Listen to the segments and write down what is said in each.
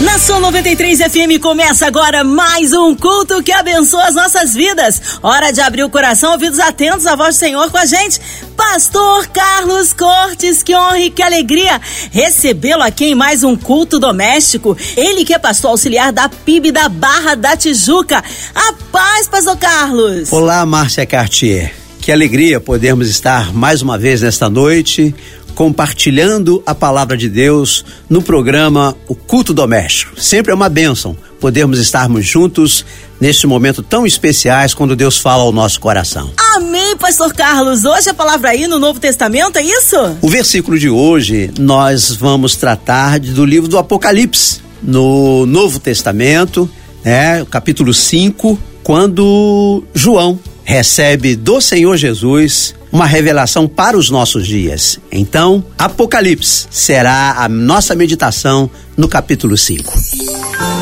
Na sua 93 FM começa agora mais um culto que abençoa as nossas vidas. Hora de abrir o coração, ouvidos atentos à voz do Senhor com a gente. Pastor Carlos Cortes, que honra e que alegria recebê-lo aqui em mais um culto doméstico. Ele que é pastor auxiliar da PIB da Barra da Tijuca. A paz, Pastor Carlos. Olá, Márcia Cartier. Que alegria podermos estar mais uma vez nesta noite compartilhando a palavra de Deus no programa O Culto Doméstico. Sempre é uma bênção podermos estarmos juntos neste momento tão especiais quando Deus fala ao nosso coração. Amém, pastor Carlos. Hoje a palavra aí no Novo Testamento, é isso? O versículo de hoje nós vamos tratar do livro do Apocalipse, no Novo Testamento, né, capítulo 5, quando João recebe do Senhor Jesus uma revelação para os nossos dias. Então, Apocalipse será a nossa meditação no capítulo 5.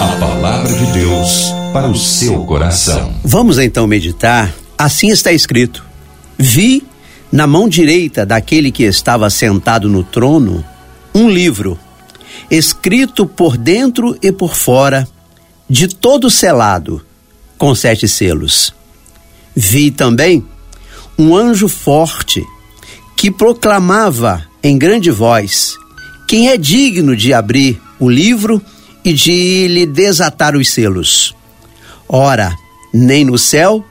A palavra de Deus para o seu coração. Vamos então meditar. Assim está escrito: Vi na mão direita daquele que estava sentado no trono um livro, escrito por dentro e por fora, de todo selado, com sete selos. Vi também um anjo forte que proclamava em grande voz: Quem é digno de abrir o livro e de lhe desatar os selos? Ora, nem no céu,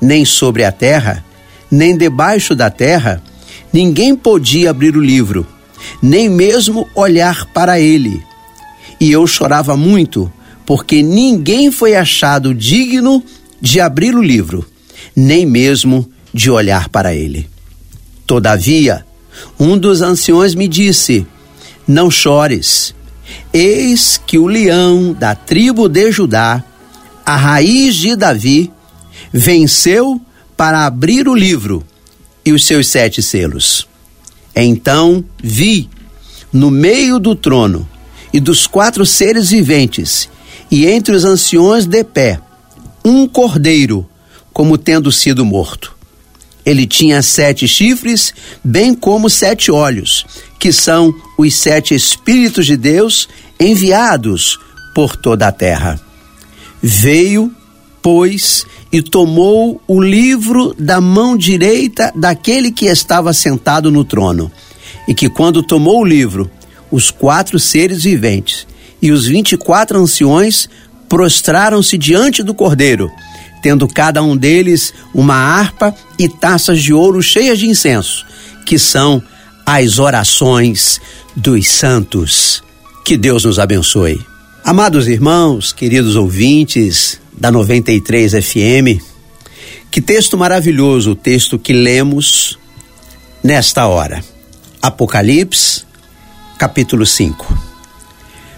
nem sobre a terra, nem debaixo da terra, ninguém podia abrir o livro, nem mesmo olhar para ele. E eu chorava muito, porque ninguém foi achado digno de abrir o livro, nem mesmo de olhar para ele. Todavia, um dos anciões me disse: Não chores. Eis que o leão da tribo de Judá, a raiz de Davi, venceu para abrir o livro e os seus sete selos. Então vi, no meio do trono e dos quatro seres viventes, e entre os anciões de pé, um cordeiro, como tendo sido morto. Ele tinha sete chifres, bem como sete olhos, que são os sete Espíritos de Deus enviados por toda a terra. Veio, pois, e tomou o livro da mão direita daquele que estava sentado no trono. E que, quando tomou o livro, os quatro seres viventes e os vinte e quatro anciões prostraram-se diante do cordeiro tendo cada um deles uma harpa e taças de ouro cheias de incenso, que são as orações dos santos. Que Deus nos abençoe. Amados irmãos, queridos ouvintes da 93 FM, que texto maravilhoso o texto que lemos nesta hora. Apocalipse, capítulo 5.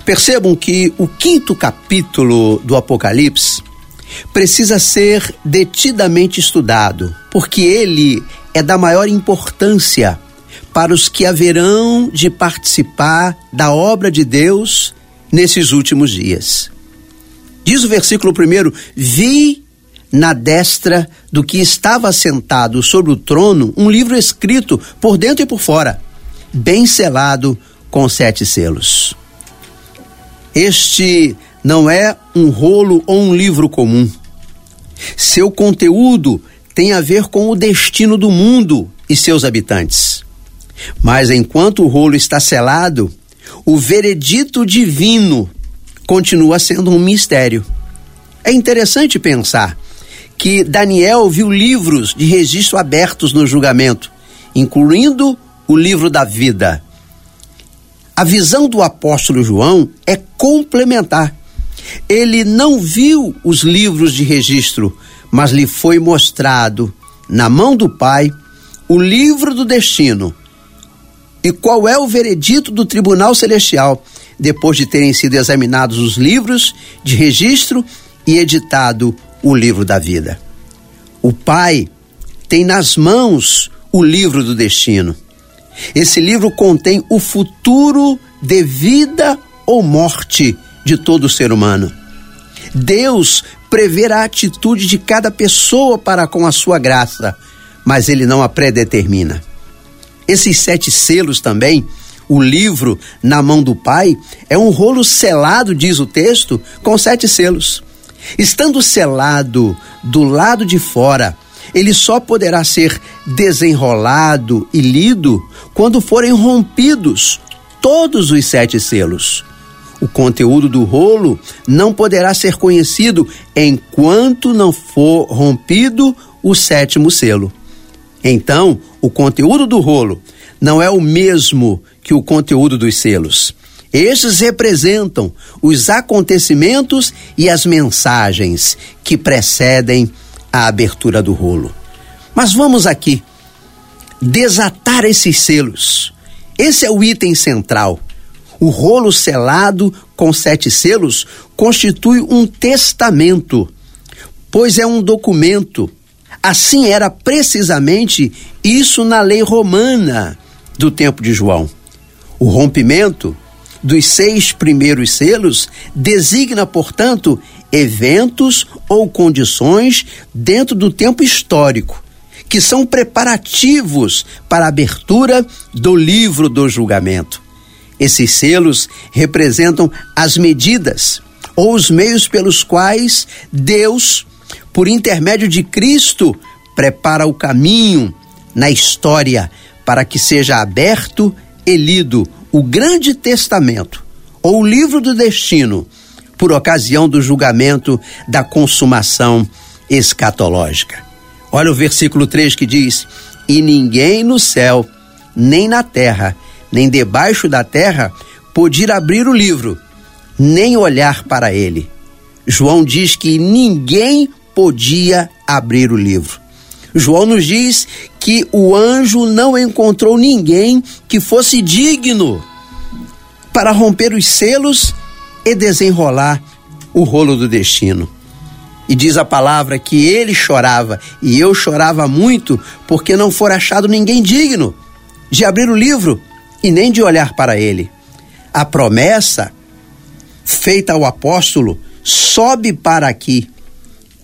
Percebam que o quinto capítulo do Apocalipse precisa ser detidamente estudado, porque ele é da maior importância para os que haverão de participar da obra de Deus nesses últimos dias. Diz o versículo primeiro: Vi na destra do que estava sentado sobre o trono um livro escrito por dentro e por fora, bem selado com sete selos. Este não é um rolo ou um livro comum. Seu conteúdo tem a ver com o destino do mundo e seus habitantes. Mas enquanto o rolo está selado, o veredito divino continua sendo um mistério. É interessante pensar que Daniel viu livros de registro abertos no julgamento, incluindo o livro da vida. A visão do apóstolo João é complementar ele não viu os livros de registro, mas lhe foi mostrado na mão do Pai o livro do destino. E qual é o veredito do tribunal celestial depois de terem sido examinados os livros de registro e editado o livro da vida? O Pai tem nas mãos o livro do destino. Esse livro contém o futuro de vida ou morte de todo ser humano. Deus prever a atitude de cada pessoa para com a sua graça, mas ele não a predetermina. Esses sete selos também, o livro na mão do Pai, é um rolo selado, diz o texto, com sete selos. Estando selado do lado de fora, ele só poderá ser desenrolado e lido quando forem rompidos todos os sete selos. O conteúdo do rolo não poderá ser conhecido enquanto não for rompido o sétimo selo. Então, o conteúdo do rolo não é o mesmo que o conteúdo dos selos. Estes representam os acontecimentos e as mensagens que precedem a abertura do rolo. Mas vamos aqui desatar esses selos. Esse é o item central. O rolo selado com sete selos constitui um testamento, pois é um documento. Assim era precisamente isso na lei romana do tempo de João. O rompimento dos seis primeiros selos designa, portanto, eventos ou condições dentro do tempo histórico que são preparativos para a abertura do livro do julgamento. Esses selos representam as medidas ou os meios pelos quais Deus, por intermédio de Cristo, prepara o caminho na história para que seja aberto e lido o Grande Testamento ou o livro do destino por ocasião do julgamento da consumação escatológica. Olha o versículo 3 que diz: E ninguém no céu, nem na terra, nem debaixo da terra, podia abrir o livro, nem olhar para ele. João diz que ninguém podia abrir o livro. João nos diz que o anjo não encontrou ninguém que fosse digno para romper os selos e desenrolar o rolo do destino. E diz a palavra que ele chorava, e eu chorava muito, porque não for achado ninguém digno de abrir o livro e nem de olhar para ele. A promessa feita ao apóstolo sobe para aqui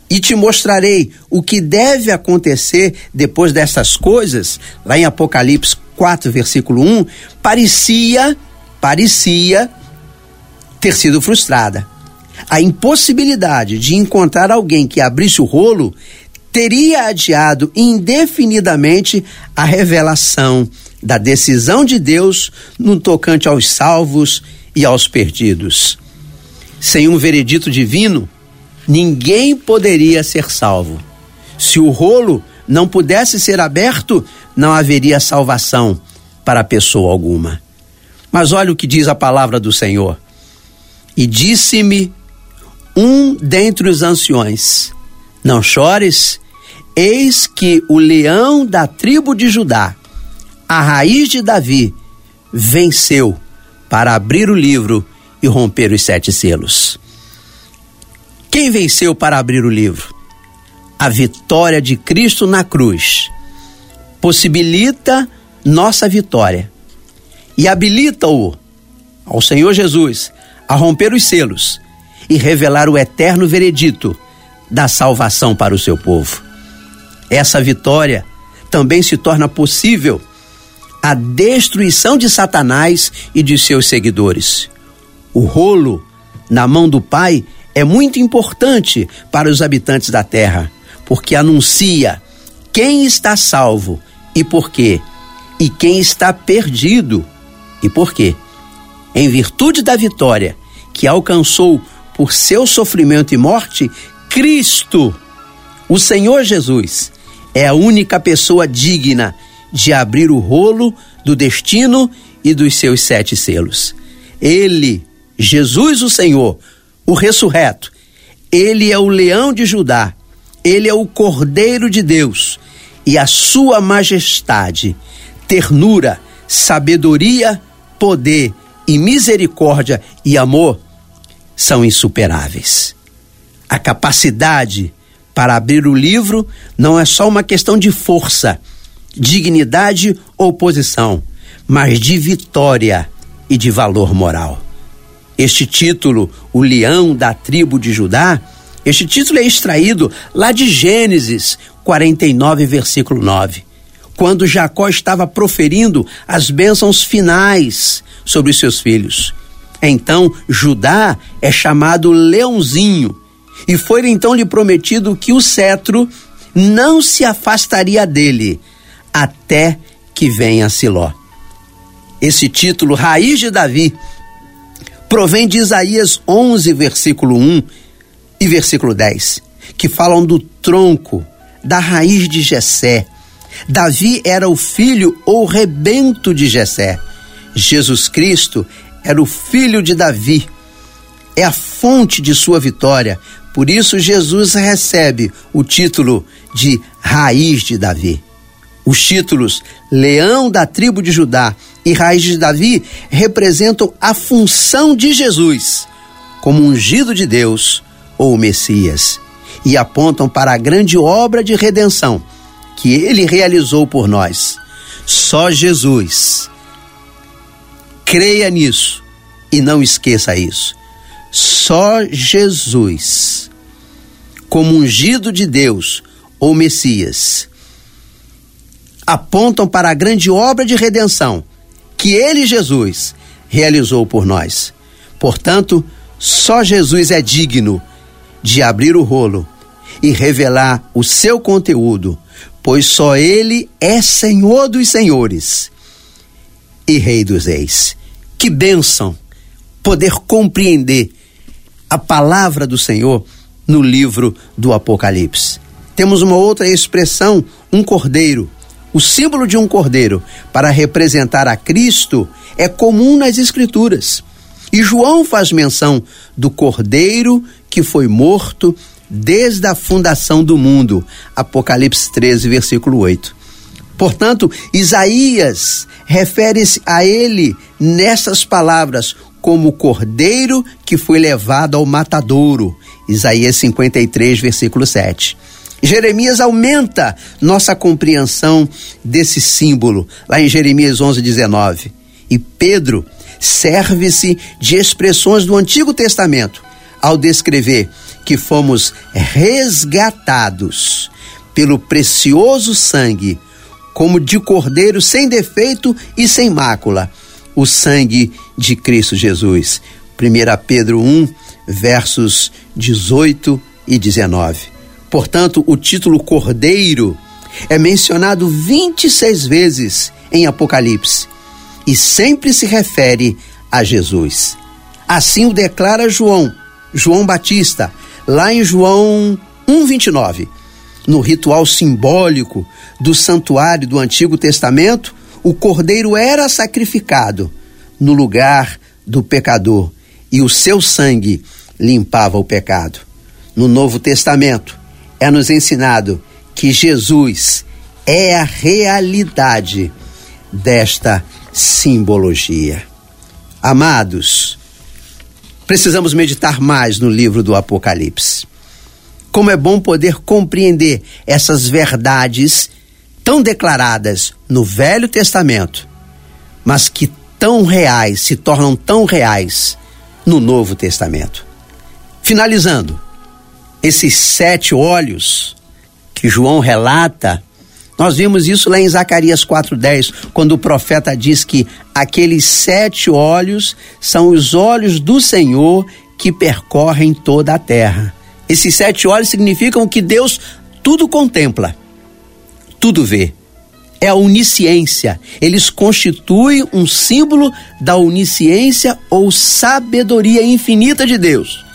e te mostrarei o que deve acontecer depois dessas coisas. Lá em Apocalipse 4, versículo 1, parecia, parecia ter sido frustrada a impossibilidade de encontrar alguém que abrisse o rolo teria adiado indefinidamente a revelação da decisão de Deus no tocante aos salvos e aos perdidos. Sem um veredito divino, ninguém poderia ser salvo. Se o rolo não pudesse ser aberto, não haveria salvação para pessoa alguma. Mas olha o que diz a palavra do Senhor. E disse-me um dentre os anciões: Não chores, eis que o leão da tribo de Judá, a raiz de Davi, venceu para abrir o livro e romper os sete selos. Quem venceu para abrir o livro? A vitória de Cristo na cruz possibilita nossa vitória e habilita-o ao Senhor Jesus a romper os selos e revelar o eterno veredito da salvação para o seu povo. Essa vitória também se torna possível a destruição de Satanás e de seus seguidores. O rolo na mão do Pai é muito importante para os habitantes da terra, porque anuncia quem está salvo e por quê, e quem está perdido e por quê. Em virtude da vitória que alcançou por seu sofrimento e morte, Cristo, o Senhor Jesus, é a única pessoa digna de abrir o rolo do destino e dos seus sete selos. Ele, Jesus o Senhor, o ressurreto, ele é o leão de Judá, ele é o Cordeiro de Deus, e a sua majestade, ternura, sabedoria, poder e misericórdia e amor são insuperáveis. A capacidade para abrir o livro não é só uma questão de força, dignidade ou posição, mas de vitória e de valor moral. Este título, o leão da tribo de Judá, Este título é extraído lá de Gênesis 49, versículo 9, quando Jacó estava proferindo as bênçãos finais sobre os seus filhos. Então Judá é chamado leãozinho, e foi então lhe prometido que o cetro não se afastaria dele até que venha Siló. Esse título, Raiz de Davi, provém de Isaías 11, versículo 1 e versículo 10, que falam do tronco, da raiz de Jessé. Davi era o filho ou rebento de Jessé. Jesus Cristo era o filho de Davi. É a fonte de sua vitória. Por isso Jesus recebe o título de raiz de Davi. Os títulos Leão da tribo de Judá e Raiz de Davi representam a função de Jesus como ungido de Deus ou Messias e apontam para a grande obra de redenção que ele realizou por nós. Só Jesus. Creia nisso e não esqueça isso. Só Jesus, como ungido de Deus ou Messias, apontam para a grande obra de redenção que ele, Jesus, realizou por nós. Portanto, só Jesus é digno de abrir o rolo e revelar o seu conteúdo, pois só ele é Senhor dos senhores e Rei dos reis. Que bênção poder compreender a palavra do Senhor no livro do Apocalipse. Temos uma outra expressão, um cordeiro. O símbolo de um cordeiro para representar a Cristo é comum nas Escrituras. E João faz menção do cordeiro que foi morto desde a fundação do mundo. Apocalipse 13, versículo 8. Portanto, Isaías refere-se a ele nessas palavras como o cordeiro que foi levado ao matadouro. Isaías 53, versículo 7. Jeremias aumenta nossa compreensão desse símbolo, lá em Jeremias 11, 19. E Pedro serve-se de expressões do Antigo Testamento ao descrever que fomos resgatados pelo precioso sangue, como de cordeiro sem defeito e sem mácula, o sangue de Cristo Jesus. 1 Pedro 1, versos 18 e 19. Portanto, o título Cordeiro é mencionado 26 vezes em Apocalipse e sempre se refere a Jesus. Assim o declara João, João Batista, lá em João 1:29. No ritual simbólico do santuário do Antigo Testamento, o cordeiro era sacrificado no lugar do pecador e o seu sangue limpava o pecado. No Novo Testamento, é nos ensinado que Jesus é a realidade desta simbologia. Amados, precisamos meditar mais no livro do Apocalipse. Como é bom poder compreender essas verdades tão declaradas no Velho Testamento, mas que tão reais, se tornam tão reais no Novo Testamento. Finalizando, esses sete olhos que João relata, nós vimos isso lá em Zacarias 4:10, quando o profeta diz que aqueles sete olhos são os olhos do Senhor que percorrem toda a terra. Esses sete olhos significam que Deus tudo contempla, tudo vê. É a onisciência. Eles constituem um símbolo da onisciência ou sabedoria infinita de Deus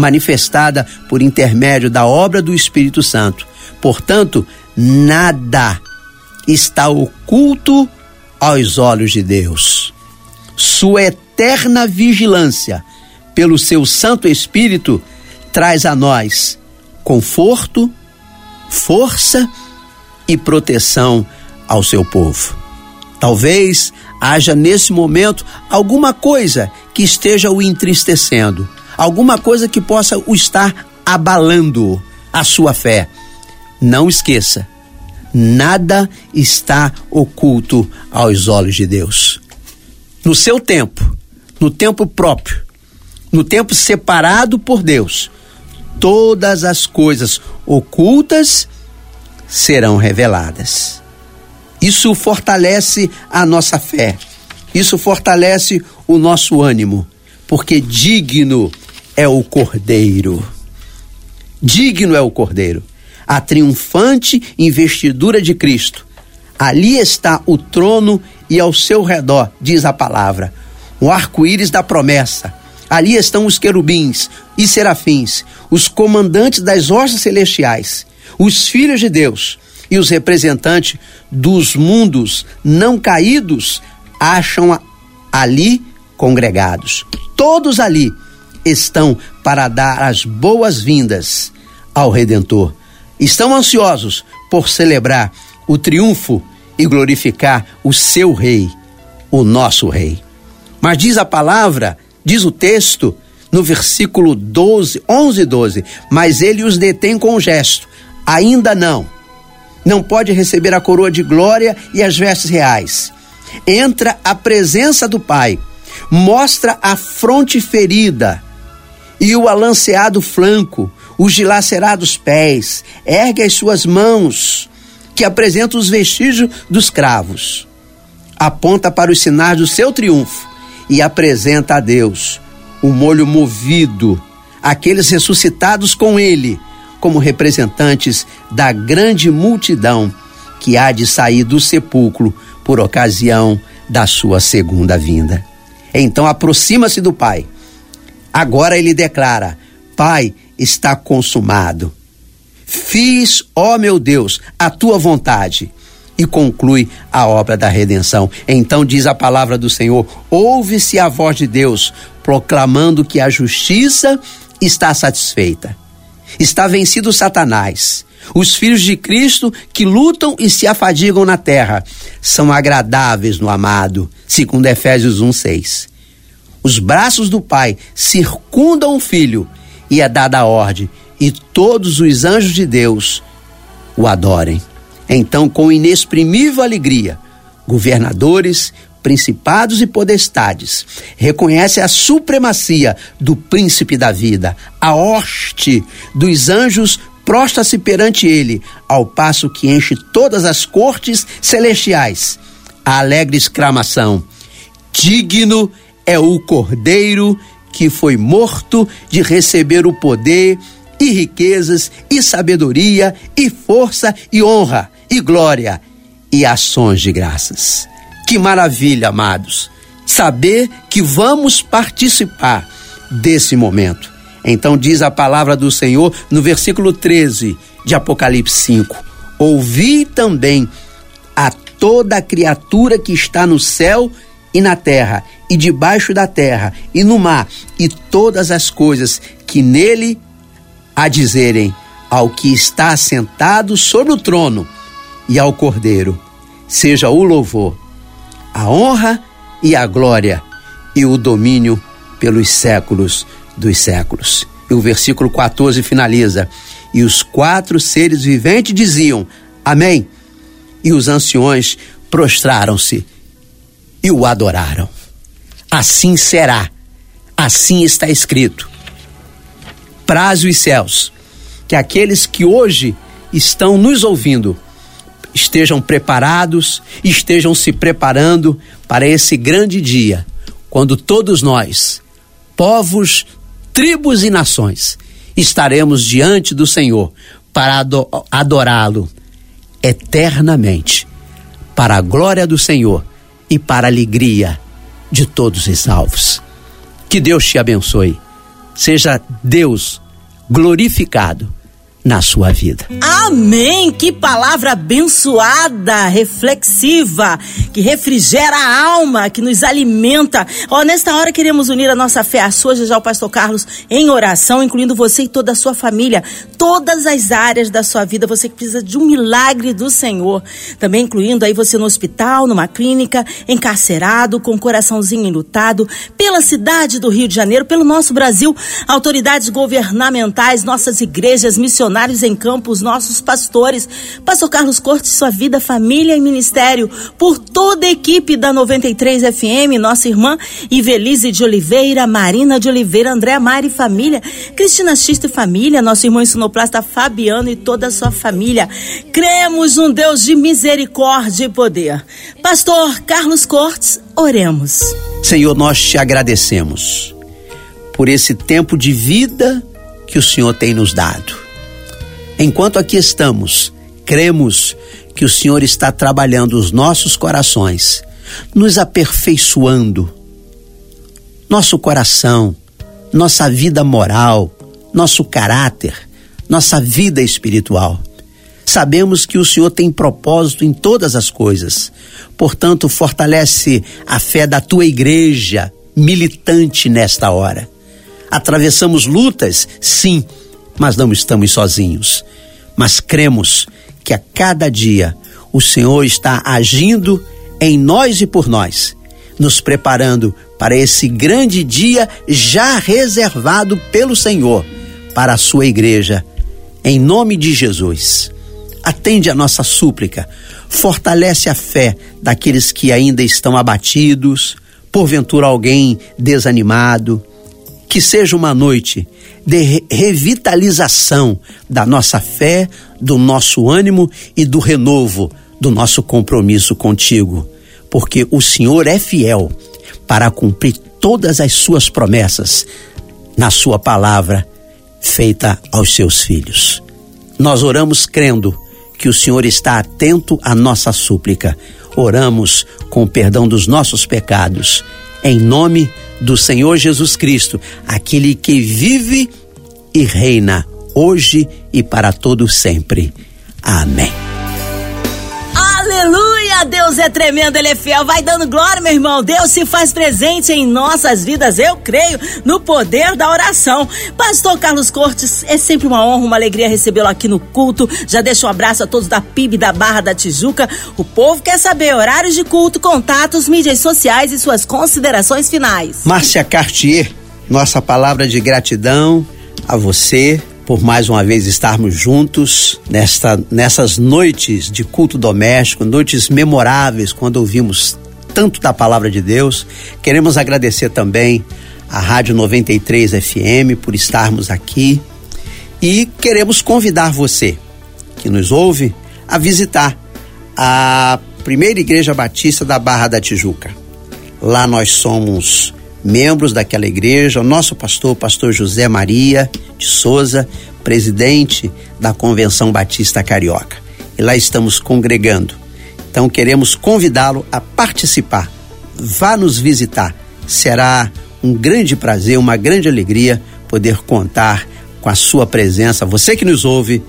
manifestada por intermédio da obra do Espírito Santo. Portanto, nada está oculto aos olhos de Deus. Sua eterna vigilância pelo seu Santo Espírito traz a nós conforto, força e proteção ao seu povo. Talvez haja nesse momento alguma coisa que esteja o entristecendo alguma coisa que possa o estar abalando a sua fé. Não esqueça, nada está oculto aos olhos de Deus. No seu tempo, no tempo próprio, no tempo separado por Deus, todas as coisas ocultas serão reveladas. Isso fortalece a nossa fé, isso fortalece o nosso ânimo, porque digno é o Cordeiro. Digno é o Cordeiro. A triunfante investidura de Cristo. Ali está o trono e ao seu redor, diz a palavra, o arco-íris da promessa. Ali estão os querubins e serafins, os comandantes das hostes celestiais, os filhos de Deus e os representantes dos mundos não caídos acham ali congregados. Todos ali estão para dar as boas-vindas ao Redentor. Estão ansiosos por celebrar o triunfo e glorificar o seu Rei, o nosso Rei. Mas diz a palavra, diz o texto, no versículo 12, 11 e 12: Mas ele os detém com um gesto, ainda não. Não pode receber a coroa de glória e as vestes reais. Entra à presença do Pai, mostra a fronte ferida e o alanceado flanco, os dilacerados pés, ergue as suas mãos, que apresentam os vestígios dos cravos. Aponta para os sinais do seu triunfo e apresenta a Deus o molho movido, aqueles ressuscitados com ele, como representantes da grande multidão que há de sair do sepulcro por ocasião da sua segunda vinda. Então aproxima-se do Pai. Agora ele declara: Pai, está consumado. Fiz, ó meu Deus, a tua vontade. E conclui a obra da redenção. Então diz a palavra do Senhor: ouve-se a voz de Deus, proclamando que a justiça está satisfeita. Está vencido Satanás. Os filhos de Cristo que lutam e se afadigam na terra são agradáveis no amado, segundo Efésios 1:6. Os braços do Pai circundam o filho e é dada a ordem, e todos os anjos de Deus o adorem. Então, com inexprimível alegria, governadores, principados e podestades reconhecem a supremacia do príncipe da vida, a hoste dos anjos prostra-se perante ele, ao passo que enche todas as cortes celestiais. A alegre exclamação: Digno é o Cordeiro que foi morto de receber o poder e riquezas e sabedoria e força e honra e glória e ações de graças. Que maravilha, amados, saber que vamos participar desse momento. Então diz a palavra do Senhor no versículo 13 de Apocalipse 5: Ouvi também a toda criatura que está no céu e na terra, e debaixo da terra, e no mar, e todas as coisas que nele a dizerem ao que está sentado sobre o trono e ao Cordeiro, seja o louvor, a honra e a glória e o domínio pelos séculos dos séculos. E o versículo 14 finaliza: E os quatro seres viventes diziam: Amém. E os anciões prostraram-se e o adoraram. Assim será, assim está escrito. Praze os céus, que aqueles que hoje estão nos ouvindo estejam preparados, estejam se preparando para esse grande dia, quando todos nós, povos, tribos e nações, estaremos diante do Senhor para adorá-lo eternamente, para a glória do Senhor e para a alegria de todos os salvos. Que Deus te abençoe. Seja Deus glorificado na sua vida. Amém! Que palavra abençoada, reflexiva, que refrigera a alma, que nos alimenta. Ó, nesta hora queremos unir a nossa fé à sua, já o pastor Carlos, em oração, incluindo você e toda a sua família, todas as áreas da sua vida, você que precisa de um milagre do Senhor. Também incluindo aí você no hospital, numa clínica, encarcerado, com o coraçãozinho enlutado, pela cidade do Rio de Janeiro, pelo nosso Brasil, autoridades governamentais, nossas igrejas missionárias missionários em campo, os nossos pastores. Pastor Carlos Cortes, sua vida, família e ministério. Por toda a equipe da 93 FM, nossa irmã Ivelise de Oliveira, Marina de Oliveira, André Mari família, Cristina Xisto e família, nosso irmão ensinoplasta Fabiano e toda a sua família. Cremos um Deus de misericórdia e poder. Pastor Carlos Cortes, oremos. Senhor, nós te agradecemos por esse tempo de vida que o Senhor tem nos dado. Enquanto aqui estamos, cremos que o Senhor está trabalhando os nossos corações, nos aperfeiçoando, nosso coração, nossa vida moral, nosso caráter, nossa vida espiritual. Sabemos que o Senhor tem propósito em todas as coisas. Portanto, fortalece a fé da tua igreja militante nesta hora. Atravessamos lutas, sim, mas não estamos sozinhos. Mas cremos que a cada dia o Senhor está agindo em nós e por nós, nos preparando para esse grande dia já reservado pelo Senhor para a sua igreja. Em nome de Jesus, atende a nossa súplica, fortalece a fé daqueles que ainda estão abatidos, porventura alguém desanimado. Que seja uma noite de revitalização da nossa fé, do nosso ânimo e do renovo do nosso compromisso contigo, porque o Senhor é fiel para cumprir todas as suas promessas na sua palavra feita aos seus filhos. Nós oramos crendo que o Senhor está atento à nossa súplica. Oramos com o perdão dos nossos pecados, em nome do Senhor Jesus Cristo, aquele que vive e reina hoje e para todo sempre. Amém. Deus é tremendo, Ele é fiel. Vai dando glória, meu irmão. Deus se faz presente em nossas vidas. Eu creio no poder da oração. Pastor Carlos Cortes, é sempre uma honra, uma alegria recebê-lo aqui no culto. Já deixo um abraço a todos da PIB da Barra da Tijuca. O povo quer saber horários de culto, contatos, mídias sociais e suas considerações finais. Márcia Cartier, nossa palavra de gratidão a você por mais uma vez estarmos juntos nesta, nessas noites de culto doméstico, noites memoráveis quando ouvimos tanto da palavra de Deus. Queremos agradecer também a Rádio 93 FM por estarmos aqui e queremos convidar você que nos ouve a visitar a primeira Igreja Batista da Barra da Tijuca. Lá nós somos membros daquela igreja, o nosso pastor, pastor José Maria de Souza, presidente da Convenção Batista Carioca. E lá estamos congregando. Então queremos convidá-lo a participar. Vá nos visitar. Será um grande prazer, uma grande alegria poder contar com a sua presença. Você que nos ouve,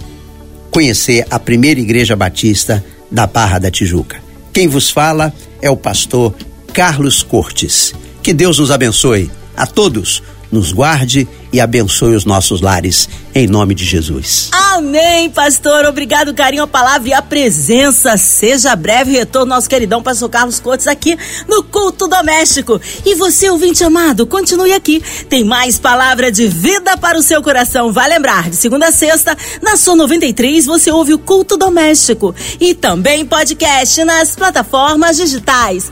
conhecer a primeira igreja batista da Barra da Tijuca. Quem vos fala é o pastor Carlos Cortes. Que Deus nos abençoe a todos, nos guarde e abençoe os nossos lares, em nome de Jesus. Amém, pastor. Obrigado, carinho, a palavra e a presença. Seja breve retorno, nosso queridão pastor Carlos Cortes aqui no Culto Doméstico. E você, ouvinte amado, continue aqui. Tem mais palavra de vida para o seu coração. Vai lembrar, de segunda a sexta, na sua 93, você ouve o Culto Doméstico. E também podcast nas plataformas digitais